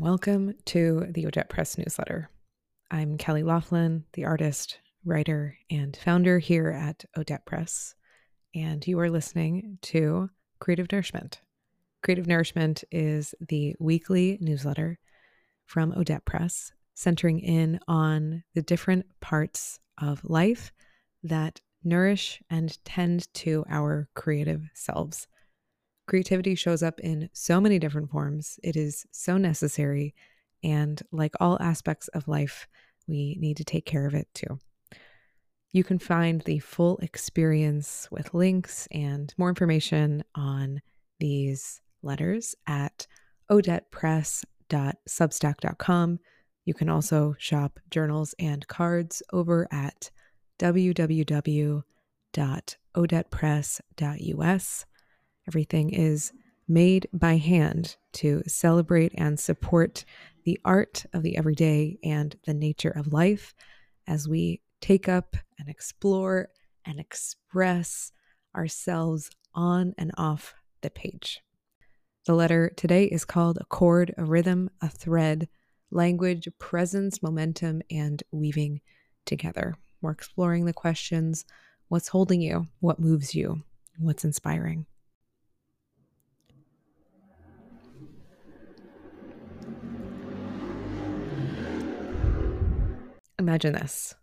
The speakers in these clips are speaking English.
And welcome to the Odette Press newsletter. I'm Kelly Laughlin, the artist, writer, and founder here at Odette Press, and you are listening to Creative Nourishment. Creative Nourishment is the weekly newsletter from Odette Press, centering in on the different parts of life that nourish and tend to our creative selves. Creativity shows up in so many different forms. It is so necessary. And like all aspects of life, we need to take care of it too. You can find the full experience with links and more information on these letters at odettepress.substack.com. You can also shop journals and cards over at www.odettepress.us. Everything is made by hand to celebrate and support the art of the everyday and the nature of life as we take up and explore and express ourselves on and off the page. The letter today is called a cord, a rhythm, a thread, language, presence, momentum, and weaving together. We're exploring the questions what's holding you, what moves you, what's inspiring. Imagine this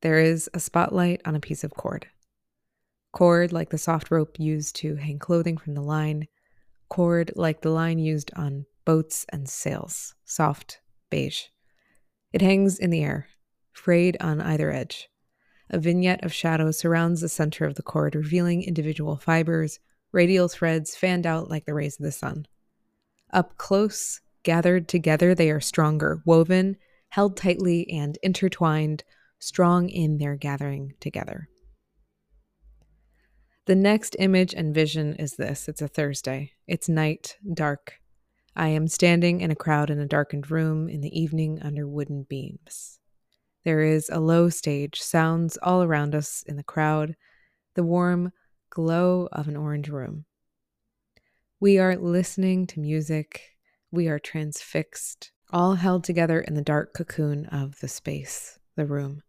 there is a spotlight on a piece of cord. Cord like the soft rope used to hang clothing from the line, cord like the line used on boats and sails, soft, beige. It hangs in the air, frayed on either edge. A vignette of shadow surrounds the center of the cord, revealing individual fibers, radial threads fanned out like the rays of the sun. Up close, gathered together, they are stronger, woven, held tightly, and intertwined strong in their gathering together. The next image and vision is this it's a Thursday. It's night, dark. I am standing in a crowd in a darkened room in the evening under wooden beams. There is a low stage, sounds all around us in the crowd, the warm glow of an orange room. We are listening to music, we are transfixed, all held together in the dark cocoon of the space, the room.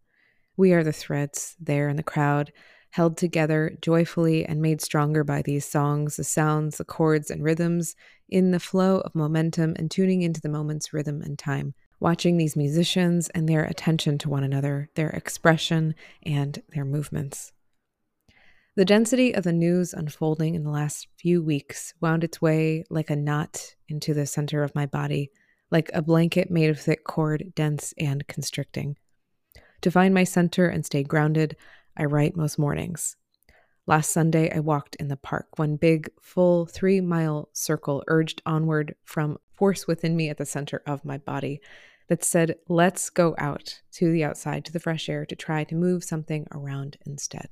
We are the threads there in the crowd, held together joyfully and made stronger by these songs, the sounds, the chords, and rhythms, in the flow of momentum and tuning into the moment's rhythm and time. Watching these musicians and their attention to one another, their expression, and their movements. The density of the news unfolding in the last few weeks wound its way like a knot into the center of my body, like a blanket made of thick cord, dense and constricting. To find my center and stay grounded, I write most mornings. Last Sunday, I walked in the park. One big, full three mile circle urged onward from force within me at the center of my body that said, Let's go out to the outside, to the fresh air, to try to move something around instead.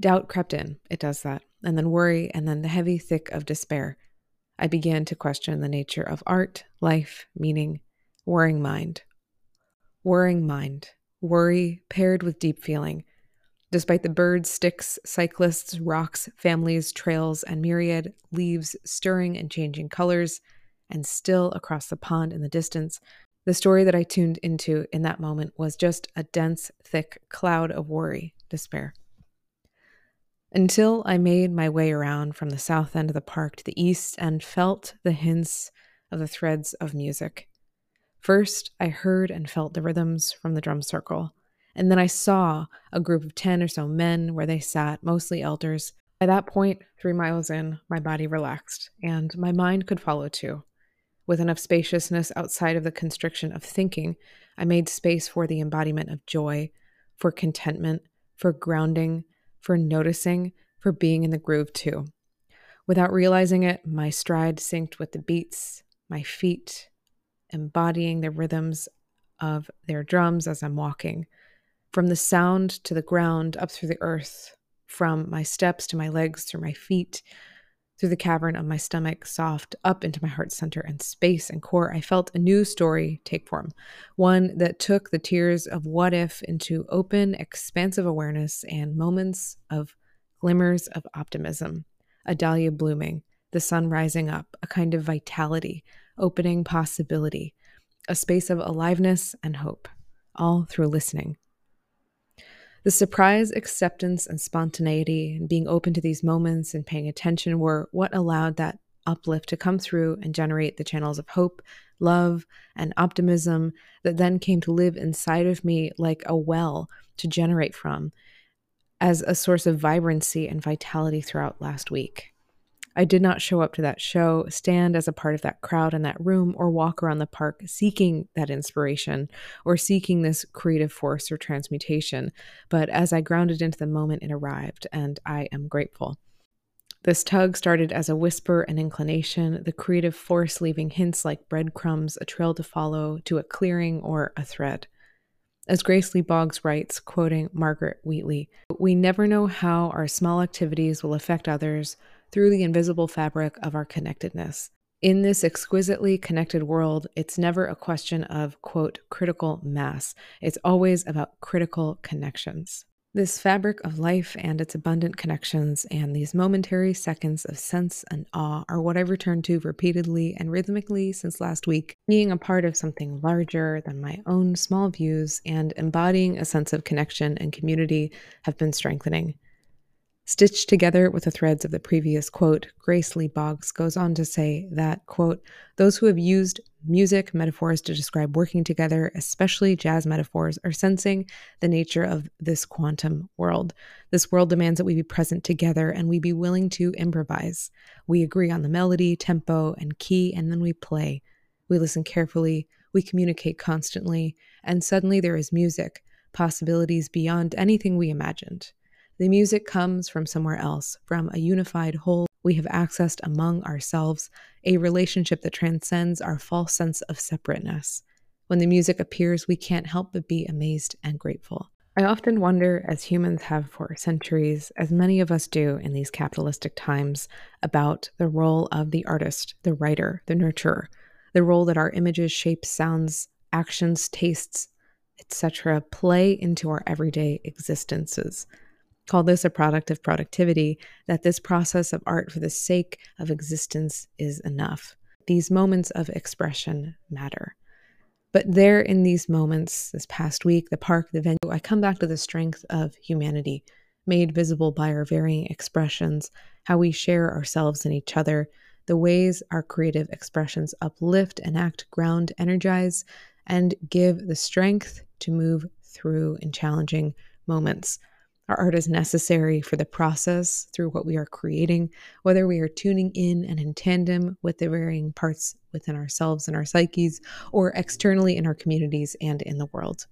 Doubt crept in. It does that. And then worry, and then the heavy thick of despair. I began to question the nature of art, life, meaning, worrying mind. Worrying mind worry paired with deep feeling. Despite the birds, sticks, cyclists, rocks, families, trails, and myriad leaves stirring and changing colors, and still across the pond in the distance, the story that I tuned into in that moment was just a dense, thick cloud of worry, despair. Until I made my way around from the south end of the park to the east and felt the hints of the threads of music. First, I heard and felt the rhythms from the drum circle, and then I saw a group of 10 or so men where they sat, mostly elders. By that point, three miles in, my body relaxed, and my mind could follow too. With enough spaciousness outside of the constriction of thinking, I made space for the embodiment of joy, for contentment, for grounding, for noticing, for being in the groove too. Without realizing it, my stride synced with the beats, my feet, embodying the rhythms of their drums as I'm walking. From the sound to the ground, up through the earth, from my steps to my legs, through my feet, through the cavern of my stomach, soft, up into my heart center and space and core, I felt a new story take form. One that took the tears of what if into open, expansive awareness and moments of glimmers of optimism. A dahlia blooming, the sun rising up, a kind of vitality, opening possibility, a space of aliveness and hope, all through listening. The surprise, acceptance, and spontaneity, and being open to these moments and paying attention were what allowed that uplift to come through and generate the channels of hope, love, and optimism that then came to live inside of me like a well to generate from as a source of vibrancy and vitality throughout last week. I did not show up to that show, stand as a part of that crowd in that room, or walk around the park seeking that inspiration or seeking this creative force or transmutation. But as I grounded into the moment, it arrived, and I am grateful. This tug started as a whisper and inclination, the creative force leaving hints like breadcrumbs, a trail to follow, to a clearing or a thread. As Grace Lee Boggs writes, quoting Margaret Wheatley, we never know how our small activities will affect others through the invisible fabric of our connectedness. In this exquisitely connected world, it's never a question of, quote, critical mass. It's always about critical connections. This fabric of life and its abundant connections and these momentary seconds of sense and awe are what I've returned to repeatedly and rhythmically since last week, being a part of something larger than my own small views and embodying a sense of connection and community have been strengthening. Stitched together with the threads of the previous quote, Grace Lee Boggs goes on to say that, quote, those who have used music metaphors to describe working together, especially jazz metaphors, are sensing the nature of this quantum world. This world demands that we be present together and we be willing to improvise. We agree on the melody, tempo, and key, and then we play. We listen carefully, we communicate constantly, and suddenly there is music, possibilities beyond anything we imagined. The music comes from somewhere else, from a unified whole we have accessed among ourselves, a relationship that transcends our false sense of separateness. When the music appears, we can't help but be amazed and grateful. I often wonder, as humans have for centuries, as many of us do in these capitalistic times, about the role of the artist, the writer, the nurturer, the role that our images, shapes, sounds, actions, tastes, etc., play into our everyday existences call this a product of productivity, that this process of art for the sake of existence is enough. These moments of expression matter. But there, in these moments, this past week, the park, the venue, I come back to the strength of humanity, made visible by our varying expressions, how we share ourselves and each other, the ways our creative expressions uplift, enact, ground, energize, and give the strength to move through in challenging moments. Our art is necessary for the process through what we are creating, whether we are tuning in and in tandem with the varying parts within ourselves and our psyches, or externally in our communities and in the world.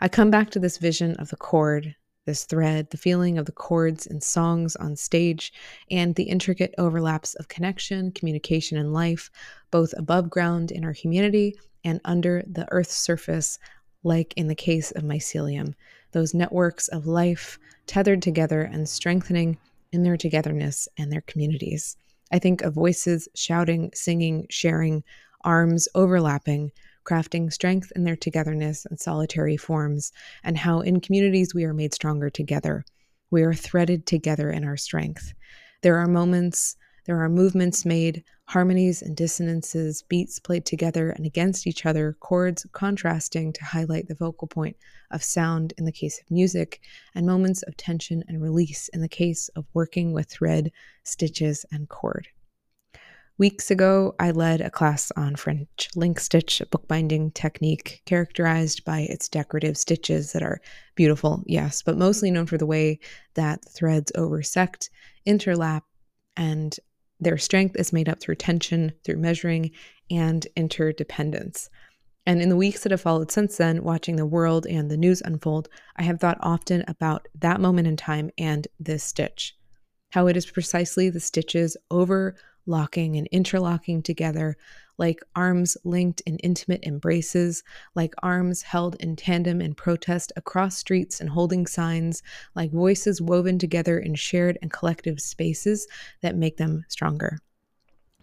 I come back to this vision of the cord, this thread, the feeling of the chords in songs on stage, and the intricate overlaps of connection, communication, and life, both above ground in our humanity and under the Earth's surface, like in the case of mycelium those networks of life tethered together and strengthening in their togetherness and their communities. I think of voices shouting, singing, sharing, arms overlapping, crafting strength in their togetherness and solitary forms, and how in communities we are made stronger together. We are threaded together in our strength. There are moments there are movements made, harmonies and dissonances, beats played together and against each other, chords contrasting to highlight the vocal point of sound in the case of music, and moments of tension and release in the case of working with thread, stitches, and cord. Weeks ago, I led a class on French link stitch, a bookbinding technique characterized by its decorative stitches that are beautiful, yes, but mostly known for the way that threads oversect, interlap, and their strength is made up through tension, through measuring, and interdependence. And in the weeks that have followed since then, watching the world and the news unfold, I have thought often about that moment in time and this stitch. How it is precisely the stitches overlocking and interlocking together like arms linked in intimate embraces, like arms held in tandem in protest across streets and holding signs, like voices woven together in shared and collective spaces that make them stronger.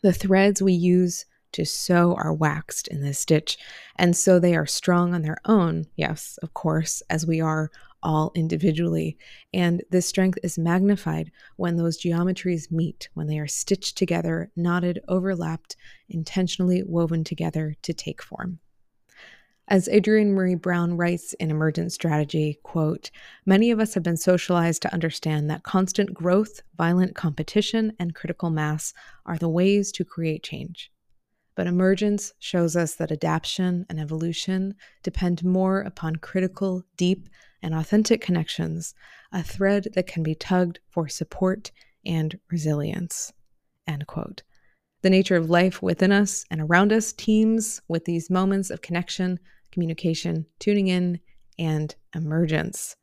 The threads we use to sew are waxed in this stitch, and so they are strong on their own, yes, of course, as we are all individually. And this strength is magnified when those geometries meet, when they are stitched together, knotted, overlapped, intentionally woven together to take form. As Adrienne Maree Brown writes in Emergent Strategy, quote, many of us have been socialized to understand that constant growth, violent competition, and critical mass are the ways to create change. But emergence shows us that adaptation and evolution depend more upon critical, deep, and authentic connections, a thread that can be tugged for support and resilience. End quote. The nature of life within us and around us teems with these moments of connection, communication, tuning in, and emergence.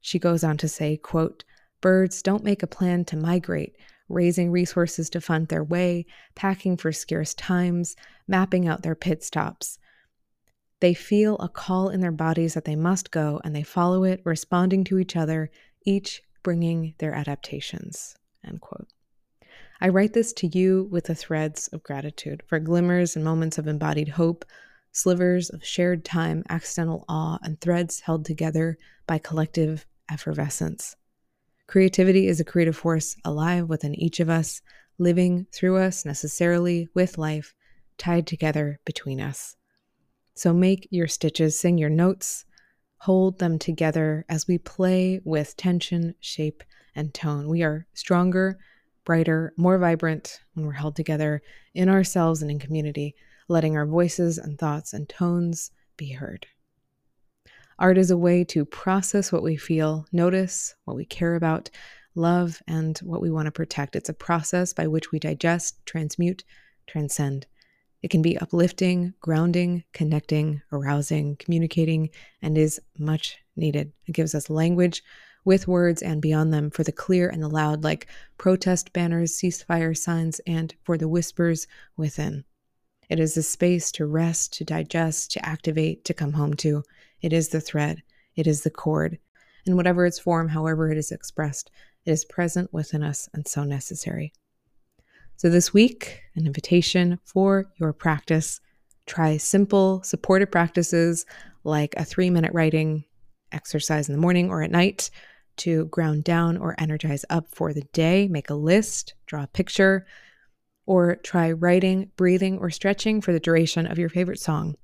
She goes on to say, quote, Birds don't make a plan to migrate, raising resources to fund their way, packing for scarce times, mapping out their pit stops. They feel a call in their bodies that they must go, and they follow it, responding to each other, each bringing their adaptations. End quote. I write this to you with the threads of gratitude for glimmers and moments of embodied hope, slivers of shared time, accidental awe, and threads held together by collective effervescence. Creativity is a creative force alive within each of us, living through us necessarily with life, tied together between us. So make your stitches, sing your notes, hold them together as we play with tension, shape, and tone. We are stronger, brighter, more vibrant when we're held together in ourselves and in community, letting our voices and thoughts and tones be heard. Art is a way to process what we feel, notice what we care about, love, and what we want to protect. It's a process by which we digest, transmute, transcend. It can be uplifting, grounding, connecting, arousing, communicating, and is much needed. It gives us language with words and beyond them for the clear and the loud, like protest banners, ceasefire signs, and for the whispers within. It is a space to rest, to digest, to activate, to come home to. It is the thread, it is the cord. In whatever its form, however it is expressed, it is present within us and so necessary. So, this week, an invitation for your practice. Try simple, supported practices like a three minute writing exercise in the morning or at night to ground down or energize up for the day. Make a list, draw a picture, or try writing, breathing, or stretching for the duration of your favorite song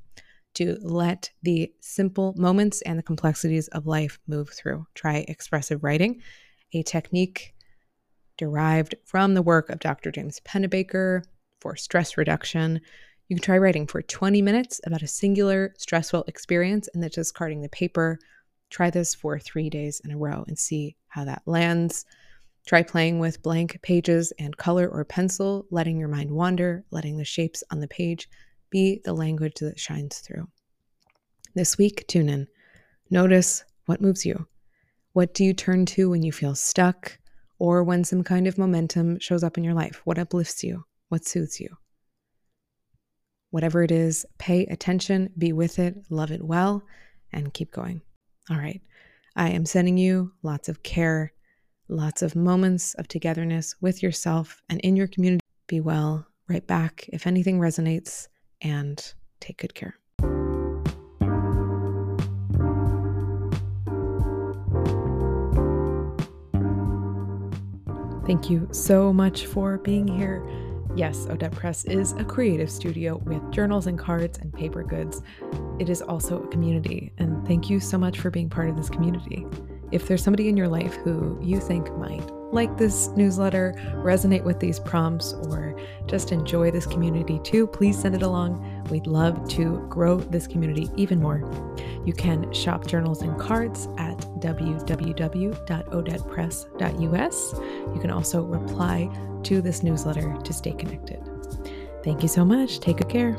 to let the simple moments and the complexities of life move through. Try expressive writing, a technique derived from the work of Dr. James Pennebaker for stress reduction. You can try writing for 20 minutes about a singular stressful experience and then discarding the paper. Try this for three days in a row and see how that lands. Try playing with blank pages and color or pencil, letting your mind wander, letting the shapes on the page be the language that shines through. This week, tune in. Notice what moves you. What do you turn to when you feel stuck or when some kind of momentum shows up in your life? What uplifts you? What soothes you? Whatever it is, pay attention, be with it, love it well, and keep going. All right. I am sending you lots of care lots of moments of togetherness with yourself and in your community. Be well, right back if anything resonates, and take good care. Thank you so much for being here. Yes, Odette Press is a creative studio with journals and cards and paper goods. It is also a community, and thank you so much for being part of this community. If there's somebody in your life who you think might like this newsletter, resonate with these prompts, or just enjoy this community too, please send it along. We'd love to grow this community even more. You can shop journals and cards at www.odettepress.us. You can also reply to this newsletter to stay connected. Thank you so much. Take good care.